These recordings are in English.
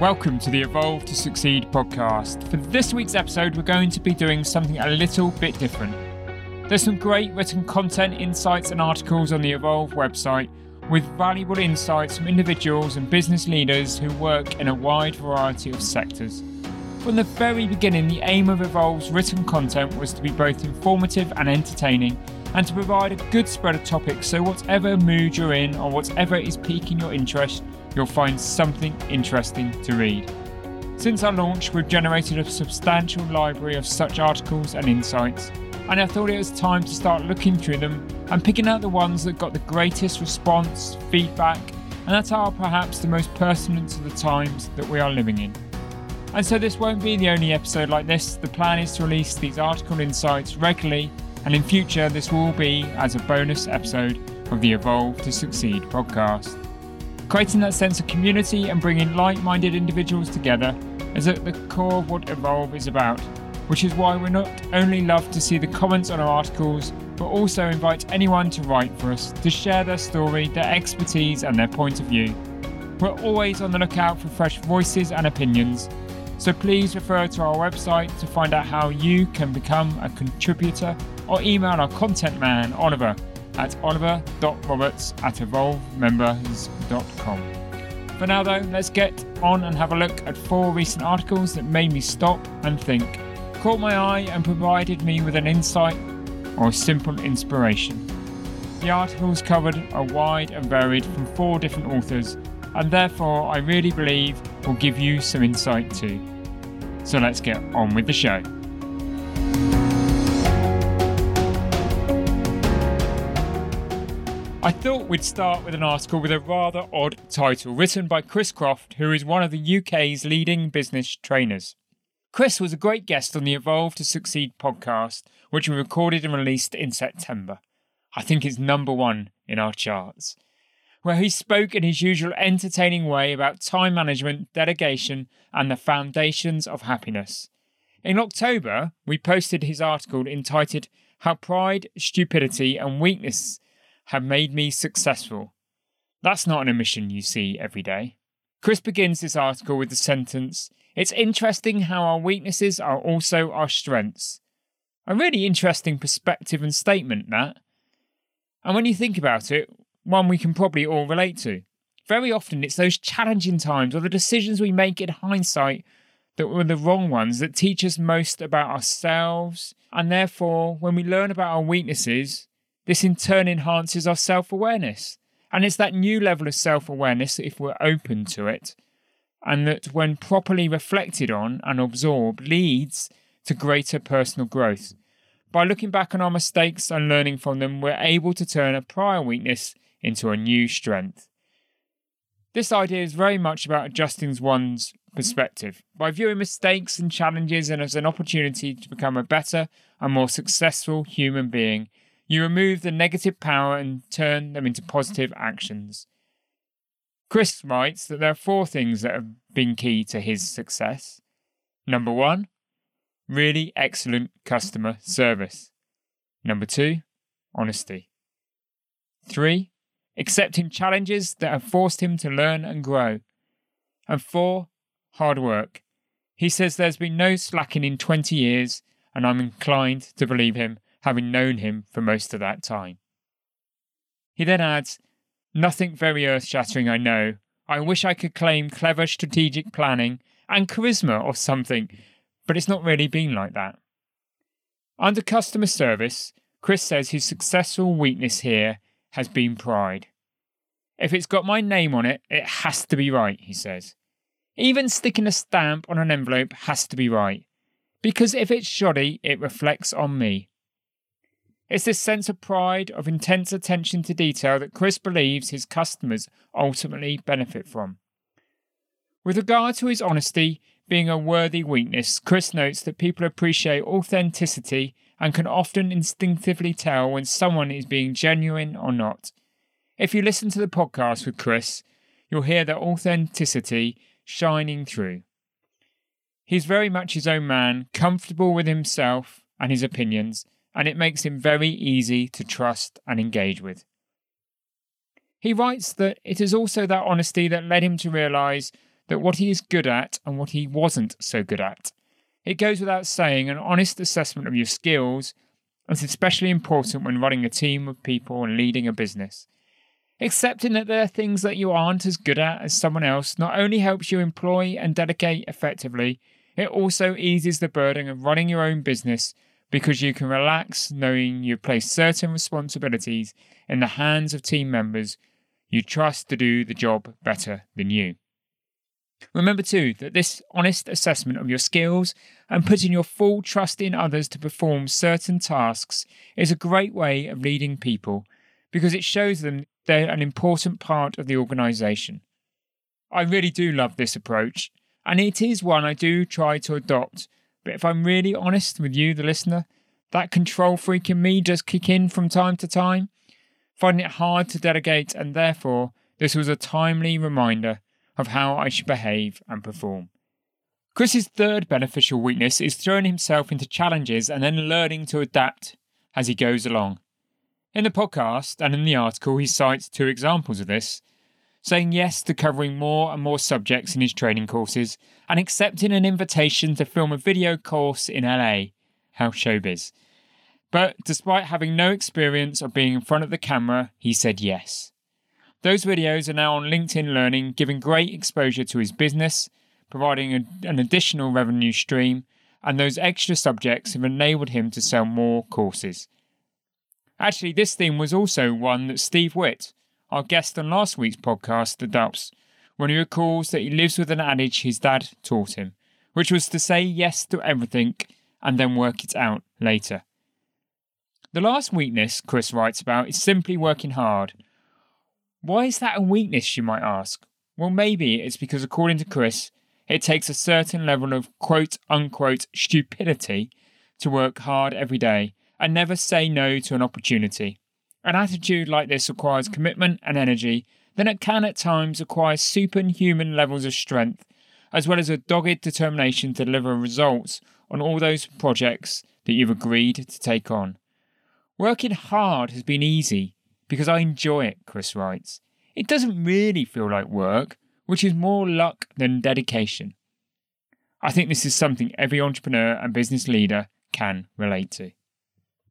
Welcome to the Evolve to Succeed podcast. For this week's episode, we're going to be doing something a little bit different. There's some great written content, insights, and articles on the Evolve website with valuable insights from individuals and business leaders who work in a wide variety of sectors. From the very beginning, the aim of Evolve's written content was to be both informative and entertaining, and to provide a good spread of topics so whatever mood you're in or whatever is piquing your interest, you'll find something interesting to read. Since our launch, we've generated a substantial library of such articles and insights, and I thought it was time to start looking through them and picking out the ones that got the greatest response, feedback, and that are perhaps the most pertinent to the times that we are living in. And so this won't be the only episode like this. The plan is to release these article insights regularly, and in future, this will be as a bonus episode of the Evolve to Succeed podcast. Creating that sense of community and bringing like minded individuals together is at the core of what Evolve is about, which is why we not only love to see the comments on our articles, but also invite anyone to write for us to share their story, their expertise, and their point of view. We're always on the lookout for fresh voices and opinions so please refer to our website to find out how you can become a contributor or email our content man, Oliver, at oliver.roberts at evolvemembers.com. For now, though, let's get on and have a look at four recent articles that made me stop and think, caught my eye, and provided me with an insight or a simple inspiration. The articles covered a wide and varied from four different authors, and therefore I really believe will give you some insight too. So let's get on with the show. I thought we'd start with an article with a rather odd title written by Chris Croft, who is one of the UK's leading business trainers. Chris was a great guest on the Evolve to Succeed podcast, which we recorded and released in September. I think it's number one in our charts where he spoke in his usual entertaining way about time management, delegation, and the foundations of happiness. In October, we posted his article entitled How Pride, Stupidity, and Weakness Have Made Me Successful. That's not an omission you see every day. Chris begins this article with the sentence It's interesting how our weaknesses are also our strengths. A really interesting perspective and statement, that. And when you think about it, one we can probably all relate to. Very often, it's those challenging times or the decisions we make in hindsight that were the wrong ones that teach us most about ourselves. And therefore, when we learn about our weaknesses, this in turn enhances our self awareness. And it's that new level of self awareness, if we're open to it, and that when properly reflected on and absorbed, leads to greater personal growth. By looking back on our mistakes and learning from them, we're able to turn a prior weakness into a new strength. This idea is very much about adjusting one's perspective. By viewing mistakes and challenges as an opportunity to become a better and more successful human being, you remove the negative power and turn them into positive actions. Chris writes that there are four things that have been key to his success. Number one, really excellent customer service. Number two, honesty. Three, accepting challenges that have forced him to learn and grow. And four, hard work. He says there's been no slacking in 20 years, and I'm inclined to believe him, having known him for most of that time. He then adds, Nothing very earth shattering, I know. I wish I could claim clever strategic planning and charisma or something, but it's not really been like that. Under customer service, Chris says his successful weakness here has been pride. If it's got my name on it, it has to be right, he says. Even sticking a stamp on an envelope has to be right, because if it's shoddy, it reflects on me. It's this sense of pride, of intense attention to detail that Chris believes his customers ultimately benefit from. With regard to his honesty being a worthy weakness, Chris notes that people appreciate authenticity and can often instinctively tell when someone is being genuine or not. If you listen to the podcast with Chris, you'll hear that authenticity shining through. He's very much his own man, comfortable with himself and his opinions, and it makes him very easy to trust and engage with. He writes that it is also that honesty that led him to realise that what he is good at and what he wasn't so good at. It goes without saying, an honest assessment of your skills is especially important when running a team of people and leading a business. Accepting that there are things that you aren't as good at as someone else not only helps you employ and delegate effectively, it also eases the burden of running your own business because you can relax knowing you place certain responsibilities in the hands of team members you trust to do the job better than you. Remember too that this honest assessment of your skills and putting your full trust in others to perform certain tasks is a great way of leading people because it shows them they're an important part of the organisation. I really do love this approach, and it is one I do try to adopt. But if I'm really honest with you, the listener, that control freak in me does kick in from time to time, finding it hard to delegate, and therefore, this was a timely reminder of how I should behave and perform. Chris's third beneficial weakness is throwing himself into challenges and then learning to adapt as he goes along. In the podcast and in the article, he cites two examples of this saying yes to covering more and more subjects in his training courses and accepting an invitation to film a video course in LA, House Showbiz. But despite having no experience of being in front of the camera, he said yes. Those videos are now on LinkedIn Learning, giving great exposure to his business, providing a, an additional revenue stream, and those extra subjects have enabled him to sell more courses. Actually, this theme was also one that Steve Witt, our guest on last week's podcast, adopts when he recalls that he lives with an adage his dad taught him, which was to say yes to everything and then work it out later. The last weakness Chris writes about is simply working hard why is that a weakness, you might ask? Well, maybe it's because, according to Chris, it takes a certain level of quote unquote stupidity to work hard every day and never say no to an opportunity. An attitude like this requires commitment and energy, then it can at times require superhuman levels of strength, as well as a dogged determination to deliver results on all those projects that you've agreed to take on. Working hard has been easy, because I enjoy it, Chris writes. It doesn't really feel like work, which is more luck than dedication. I think this is something every entrepreneur and business leader can relate to.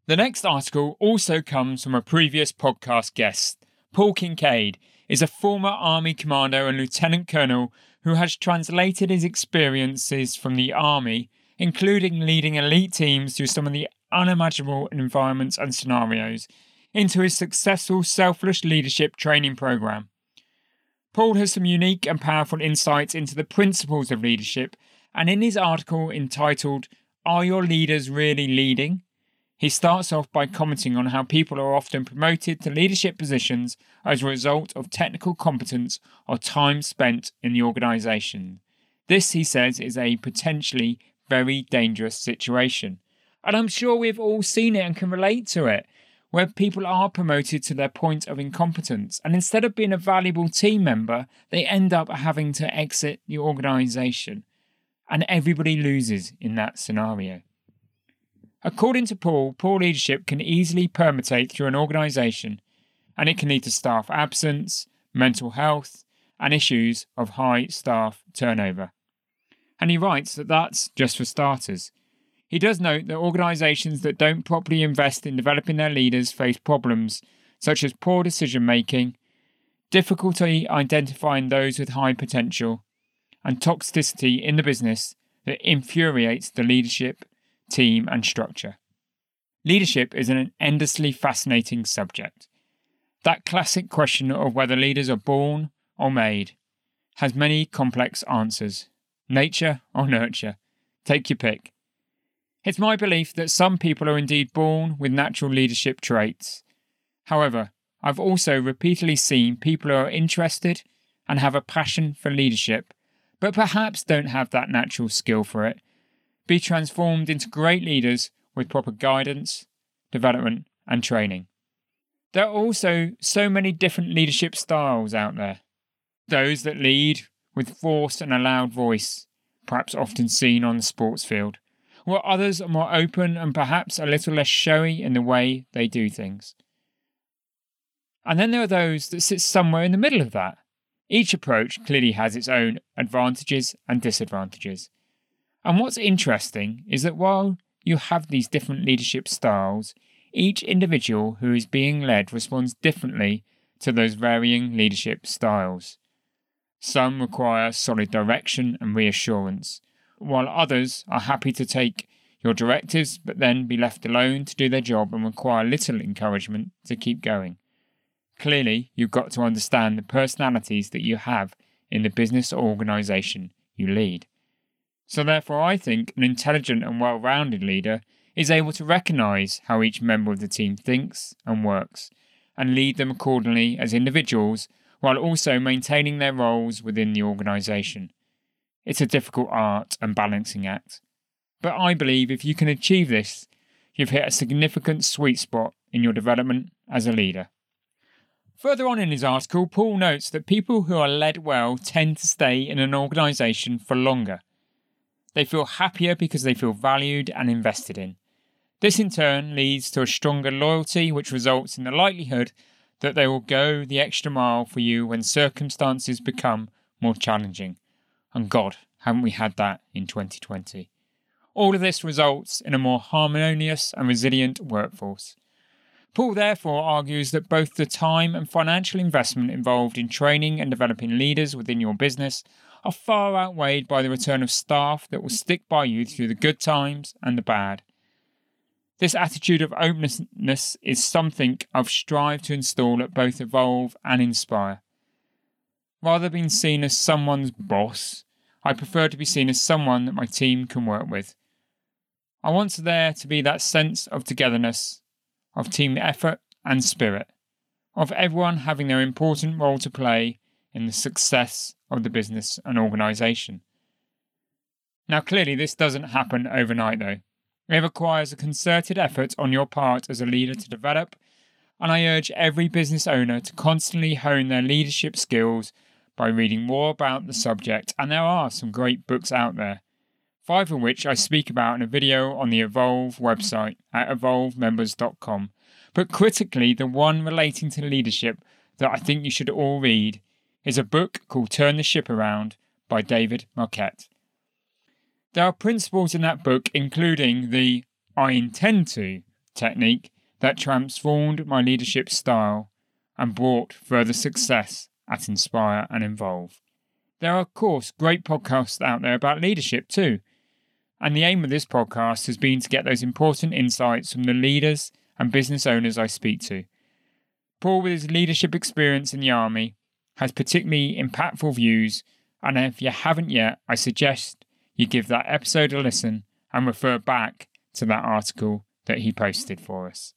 The next article also comes from a previous podcast guest. Paul Kincaid is a former Army commander and lieutenant colonel who has translated his experiences from the Army, including leading elite teams through some of the unimaginable environments and scenarios, into his successful selfless leadership training program. Paul has some unique and powerful insights into the principles of leadership, and in his article entitled, Are Your Leaders Really Leading? He starts off by commenting on how people are often promoted to leadership positions as a result of technical competence or time spent in the organisation. This, he says, is a potentially very dangerous situation. And I'm sure we've all seen it and can relate to it where people are promoted to their point of incompetence. And instead of being a valuable team member, they end up having to exit the organization. And everybody loses in that scenario. According to Paul, poor leadership can easily permutate through an organization, and it can lead to staff absence, mental health, and issues of high staff turnover. And he writes that that's just for starters. He does note that organisations that don't properly invest in developing their leaders face problems such as poor decision making, difficulty identifying those with high potential, and toxicity in the business that infuriates the leadership, team, and structure. Leadership is an endlessly fascinating subject. That classic question of whether leaders are born or made has many complex answers nature or nurture. Take your pick. It's my belief that some people are indeed born with natural leadership traits. However, I've also repeatedly seen people who are interested and have a passion for leadership, but perhaps don't have that natural skill for it, be transformed into great leaders with proper guidance, development, and training. There are also so many different leadership styles out there. Those that lead with force and a loud voice, perhaps often seen on the sports field, while others are more open and perhaps a little less showy in the way they do things. And then there are those that sit somewhere in the middle of that. Each approach clearly has its own advantages and disadvantages. And what's interesting is that while you have these different leadership styles, each individual who is being led responds differently to those varying leadership styles. Some require solid direction and reassurance, while others are happy to take your directives but then be left alone to do their job and require little encouragement to keep going. Clearly, you've got to understand the personalities that you have in the business or organisation you lead. So, therefore, I think an intelligent and well rounded leader is able to recognise how each member of the team thinks and works, and lead them accordingly as individuals while also maintaining their roles within the organisation. It's a difficult art and balancing act. But I believe if you can achieve this, you've hit a significant sweet spot in your development as a leader. Further on in his article, Paul notes that people who are led well tend to stay in an organisation for longer. They feel happier because they feel valued and invested in. This in turn leads to a stronger loyalty, which results in the likelihood that they will go the extra mile for you when circumstances become more challenging. And God, haven't we had that in 2020? All of this results in a more harmonious and resilient workforce. Paul therefore argues that both the time and financial investment involved in training and developing leaders within your business are far outweighed by the return of staff that will stick by you through the good times and the bad. This attitude of openness is something I've strived to install at both Evolve and Inspire. Rather than being seen as someone's boss, I prefer to be seen as someone that my team can work with. I want there to be that sense of togetherness, of team effort and spirit, of everyone having their important role to play in the success of the business and organisation. Now, clearly, this doesn't happen overnight, though. It requires a concerted effort on your part as a leader to develop, and I urge every business owner to constantly hone their leadership skills by reading more about the subject, and there are some great books out there, five of which I speak about in a video on the Evolve website at evolvemembers.com. But critically, the one relating to leadership that I think you should all read is a book called Turn the Ship Around by David Marquet. There are principles in that book, including the I intend to technique that transformed my leadership style and brought further success at Inspire and Evolve. There are, of course, great podcasts out there about leadership too. And the aim of this podcast has been to get those important insights from the leaders and business owners I speak to. Paul, with his leadership experience in the Army, has particularly impactful views, and if you haven't yet, I suggest you give that episode a listen and refer back to that article that he posted for us.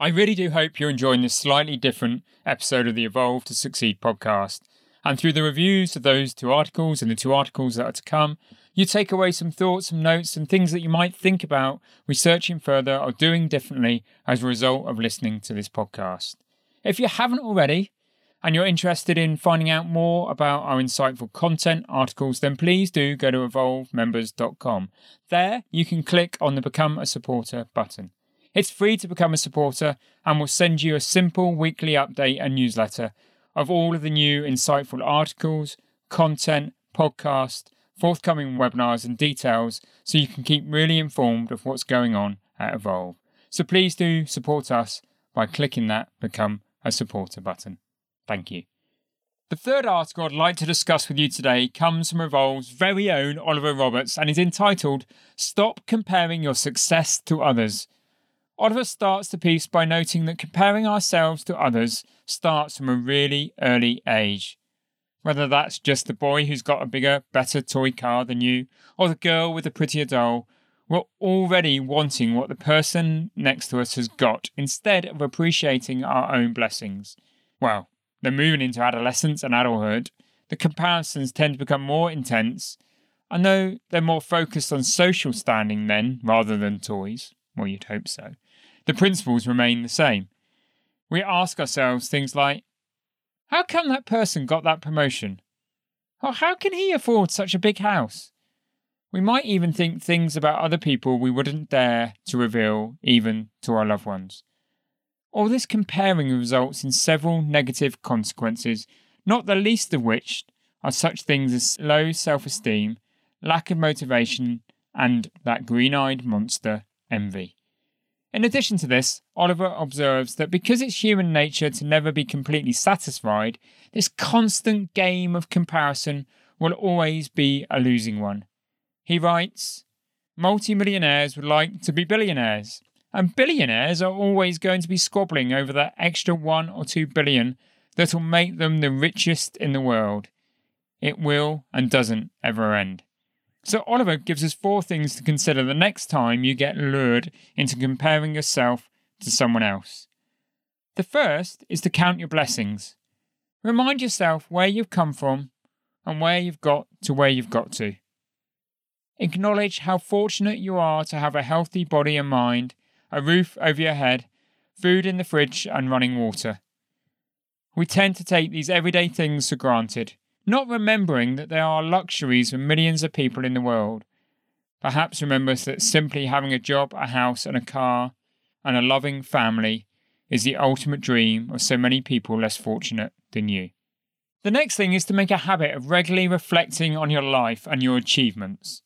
I really do hope you're enjoying this slightly different episode of the Evolve to Succeed podcast. And through the reviews of those two articles and the two articles that are to come, you take away some thoughts, some notes, some things that you might think about researching further or doing differently as a result of listening to this podcast. If you haven't already, and you're interested in finding out more about our insightful content articles, then please do go to evolvemembers.com. There, you can click on the Become a Supporter button. It's free to become a supporter and we'll send you a simple weekly update and newsletter of all of the new insightful articles, content, podcast, forthcoming webinars, and details so you can keep really informed of what's going on at Evolve. So please do support us by clicking that Become a Supporter button. Thank you. The third article I'd like to discuss with you today comes from Evolve's very own Oliver Roberts and is entitled Stop Comparing Your Success to Others. Oliver starts the piece by noting that comparing ourselves to others starts from a really early age. Whether that's just the boy who's got a bigger, better toy car than you, or the girl with a prettier doll, we're already wanting what the person next to us has got instead of appreciating our own blessings. Well, then moving into adolescence and adulthood, the comparisons tend to become more intense. And though they're more focused on social standing then rather than toys, well, you'd hope so, the principles remain the same. We ask ourselves things like, how come that person got that promotion? Or how can he afford such a big house? We might even think things about other people we wouldn't dare to reveal even to our loved ones. All this comparing results in several negative consequences, not the least of which are such things as low self esteem, lack of motivation, and that green eyed monster, envy. In addition to this, Oliver observes that because it's human nature to never be completely satisfied, this constant game of comparison will always be a losing one. He writes, Multimillionaires would like to be billionaires, and billionaires are always going to be squabbling over that extra one or two billion that'll make them the richest in the world. It will and doesn't ever end. So, Oliver gives us four things to consider the next time you get lured into comparing yourself to someone else. The first is to count your blessings. Remind yourself where you've come from and where you've got to where you've got to. Acknowledge how fortunate you are to have a healthy body and mind, a roof over your head, food in the fridge, and running water. We tend to take these everyday things for granted not remembering that they are luxuries for millions of people in the world. Perhaps remember that simply having a job, a house, and a car, and a loving family is the ultimate dream of so many people less fortunate than you. The next thing is to make a habit of regularly reflecting on your life and your achievements.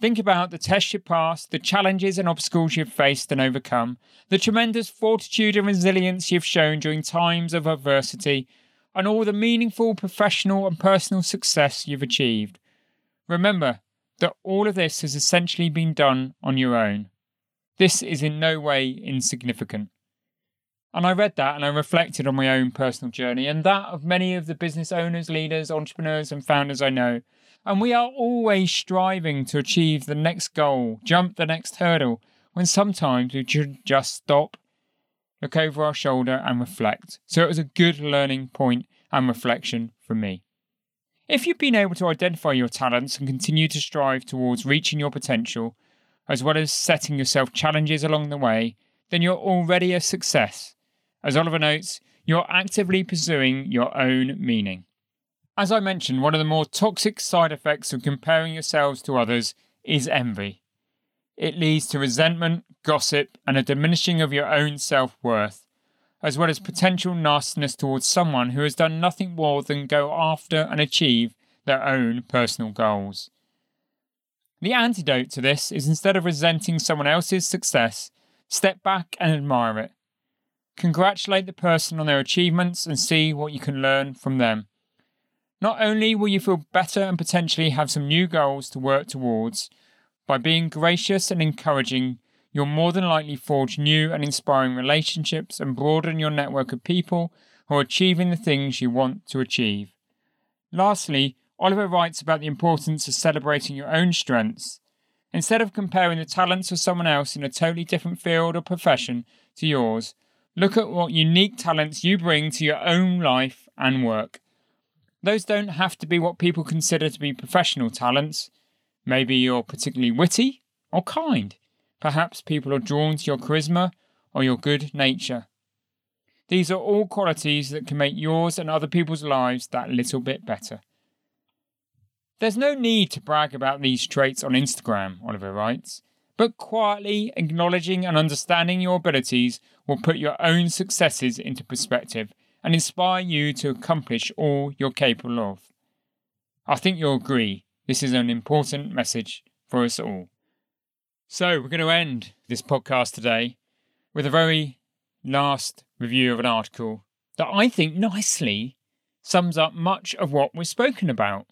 Think about the tests you've passed, the challenges and obstacles you've faced and overcome, the tremendous fortitude and resilience you've shown during times of adversity, and all the meaningful professional and personal success you've achieved. Remember that all of this has essentially been done on your own. This is in no way insignificant. And I read that and I reflected on my own personal journey and that of many of the business owners, leaders, entrepreneurs, and founders I know. And we are always striving to achieve the next goal, jump the next hurdle, when sometimes we should just stop look over our shoulder and reflect. So it was a good learning point and reflection for me. If you've been able to identify your talents and continue to strive towards reaching your potential, as well as setting yourself challenges along the way, then you're already a success. As Oliver notes, you're actively pursuing your own meaning. As I mentioned, one of the more toxic side effects of comparing yourselves to others is envy. It leads to resentment, gossip, and a diminishing of your own self worth, as well as potential nastiness towards someone who has done nothing more than go after and achieve their own personal goals. The antidote to this is instead of resenting someone else's success, step back and admire it. Congratulate the person on their achievements and see what you can learn from them. Not only will you feel better and potentially have some new goals to work towards, by being gracious and encouraging, you'll more than likely forge new and inspiring relationships and broaden your network of people who are achieving the things you want to achieve. Lastly, Oliver writes about the importance of celebrating your own strengths. Instead of comparing the talents of someone else in a totally different field or profession to yours, look at what unique talents you bring to your own life and work. Those don't have to be what people consider to be professional talents. Maybe you're particularly witty or kind. Perhaps people are drawn to your charisma or your good nature. These are all qualities that can make yours and other people's lives that little bit better. There's no need to brag about these traits on Instagram, Oliver writes, but quietly acknowledging and understanding your abilities will put your own successes into perspective and inspire you to accomplish all you're capable of. I think you'll agree this is an important message for us all. So, we're going to end this podcast today with a very last review of an article that I think nicely sums up much of what we've spoken about.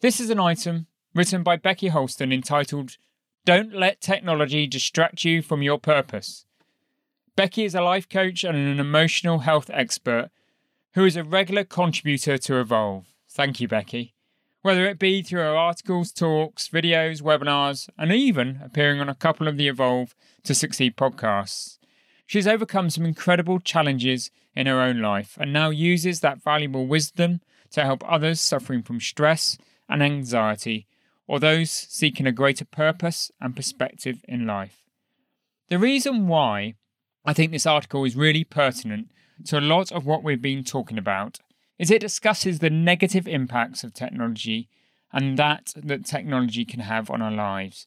This is an item written by Becky Holston entitled Don't Let Technology Distract You from Your Purpose. Becky is a life coach and an emotional health expert who is a regular contributor to Evolve. Thank you, Becky whether it be through her articles, talks, videos, webinars, and even appearing on a couple of the Evolve to Succeed podcasts. She's overcome some incredible challenges in her own life and now uses that valuable wisdom to help others suffering from stress and anxiety or those seeking a greater purpose and perspective in life. The reason why I think this article is really pertinent to a lot of what we've been talking about is it discusses the negative impacts of technology and that that technology can have on our lives.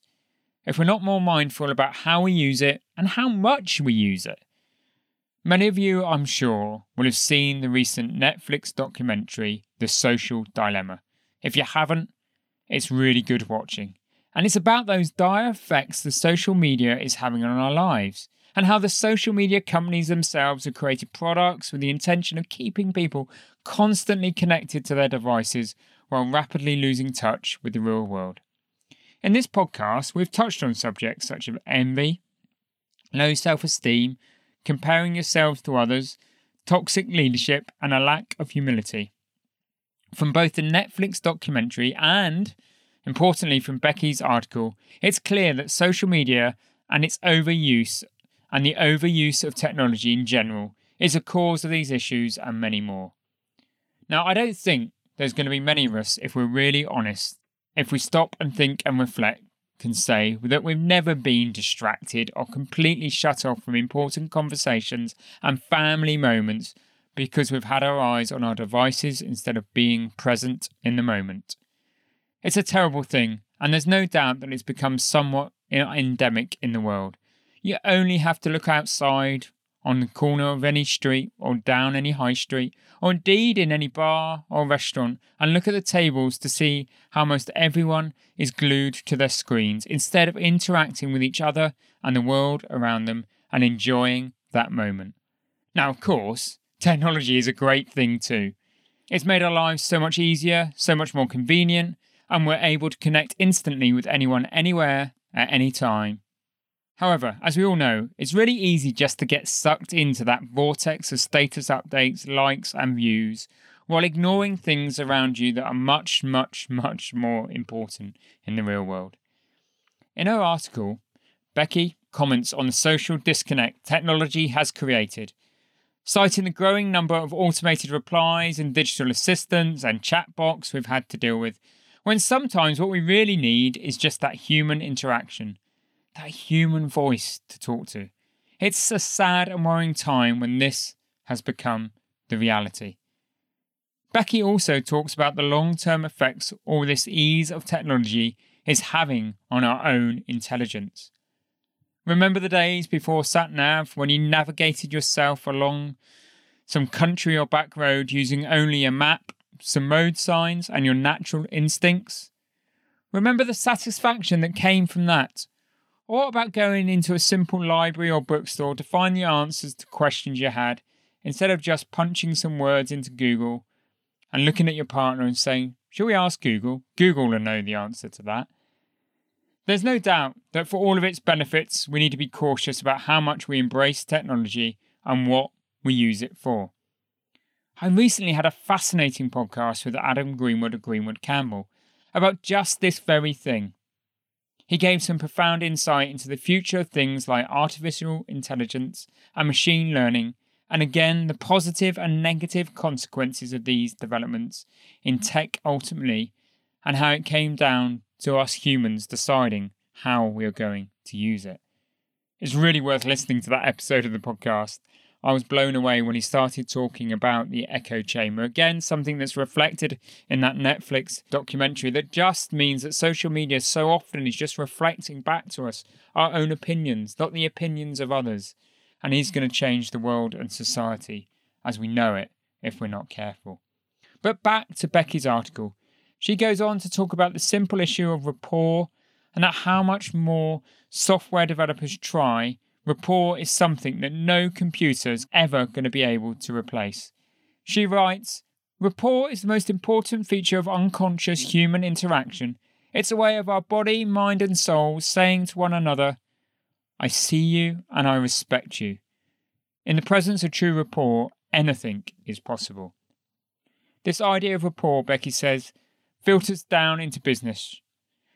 If we're not more mindful about how we use it and how much we use it. Many of you, I'm sure, will have seen the recent Netflix documentary, The Social Dilemma. If you haven't, it's really good watching. And it's about those dire effects the social media is having on our lives and how the social media companies themselves have created products with the intention of keeping people constantly connected to their devices while rapidly losing touch with the real world. In this podcast, we've touched on subjects such as envy, low self esteem, comparing yourselves to others, toxic leadership, and a lack of humility. From both the Netflix documentary and, importantly, from Becky's article, it's clear that social media and its overuse and the overuse of technology in general is a cause of these issues and many more. Now, I don't think there's going to be many of us, if we're really honest, if we stop and think and reflect, can say that we've never been distracted or completely shut off from important conversations and family moments because we've had our eyes on our devices instead of being present in the moment. It's a terrible thing, and there's no doubt that it's become somewhat endemic in the world. You only have to look outside on the corner of any street or down any high street, or indeed in any bar or restaurant, and look at the tables to see how most everyone is glued to their screens instead of interacting with each other and the world around them and enjoying that moment. Now, of course, technology is a great thing too. It's made our lives so much easier, so much more convenient, and we're able to connect instantly with anyone anywhere at any time. However, as we all know, it's really easy just to get sucked into that vortex of status updates, likes, and views, while ignoring things around you that are much, much, much more important in the real world. In her article, Becky comments on the social disconnect technology has created, citing the growing number of automated replies and digital assistants and chatbots we've had to deal with, when sometimes what we really need is just that human interaction that human voice to talk to. It's a sad and worrying time when this has become the reality. Becky also talks about the long term effects all this ease of technology is having on our own intelligence. Remember the days before sat nav when you navigated yourself along some country or back road using only a map, some road signs, and your natural instincts? Remember the satisfaction that came from that or what about going into a simple library or bookstore to find the answers to questions you had instead of just punching some words into Google and looking at your partner and saying, Shall we ask Google? Google will know the answer to that. There's no doubt that for all of its benefits, we need to be cautious about how much we embrace technology and what we use it for. I recently had a fascinating podcast with Adam Greenwood of Greenwood Campbell about just this very thing he gave some profound insight into the future of things like artificial intelligence and machine learning, and again, the positive and negative consequences of these developments in tech ultimately, and how it came down to us humans deciding how we are going to use it. It's really worth listening to that episode of the podcast. I was blown away when he started talking about the echo chamber. Again, something that's reflected in that Netflix documentary that just means that social media so often is just reflecting back to us our own opinions, not the opinions of others. And he's going to change the world and society as we know it if we're not careful. But back to Becky's article. She goes on to talk about the simple issue of rapport and that how much more software developers try rapport is something that no computer is ever going to be able to replace. She writes Rapport is the most important feature of unconscious human interaction. It's a way of our body, mind, and soul saying to one another, I see you and I respect you. In the presence of true rapport, anything is possible. This idea of rapport, Becky says, filters down into business.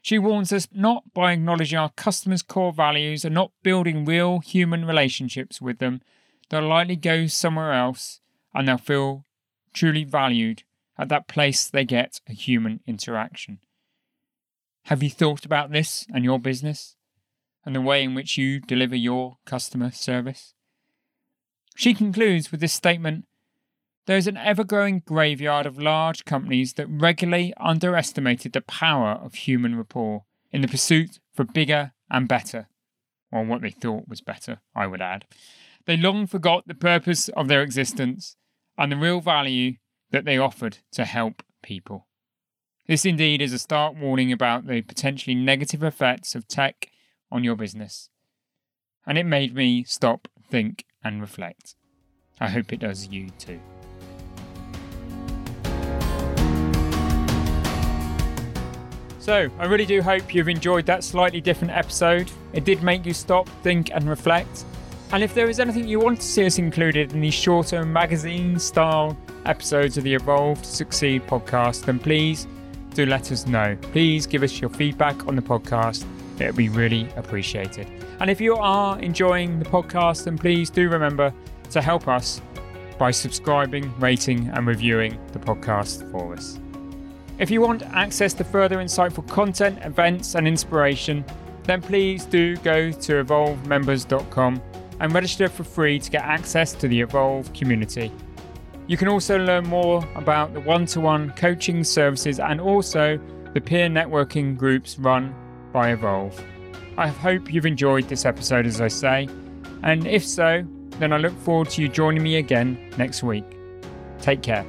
She warns us not by acknowledging our customers' core values and not building real human relationships with them, they'll likely go somewhere else and they'll feel truly valued at that place they get a human interaction. Have you thought about this and your business and the way in which you deliver your customer service? She concludes with this statement There is an ever growing graveyard of large companies that regularly underestimated the power of human rapport in the pursuit for bigger and better, or what they thought was better, I would add. They long forgot the purpose of their existence and the real value that they offered to help people. This indeed is a stark warning about the potentially negative effects of tech on your business. And it made me stop, think, and reflect. I hope it does you too. So, I really do hope you've enjoyed that slightly different episode. It did make you stop, think, and reflect. And if there is anything you want to see us included in these shorter magazine style episodes of the Evolve to Succeed podcast, then please do let us know. Please give us your feedback on the podcast. It would be really appreciated. And if you are enjoying the podcast, then please do remember to help us by subscribing, rating, and reviewing the podcast for us. If you want access to further insightful content, events, and inspiration, then please do go to evolvemembers.com and register for free to get access to the Evolve community. You can also learn more about the one to one coaching services and also the peer networking groups run by Evolve. I hope you've enjoyed this episode, as I say, and if so, then I look forward to you joining me again next week. Take care.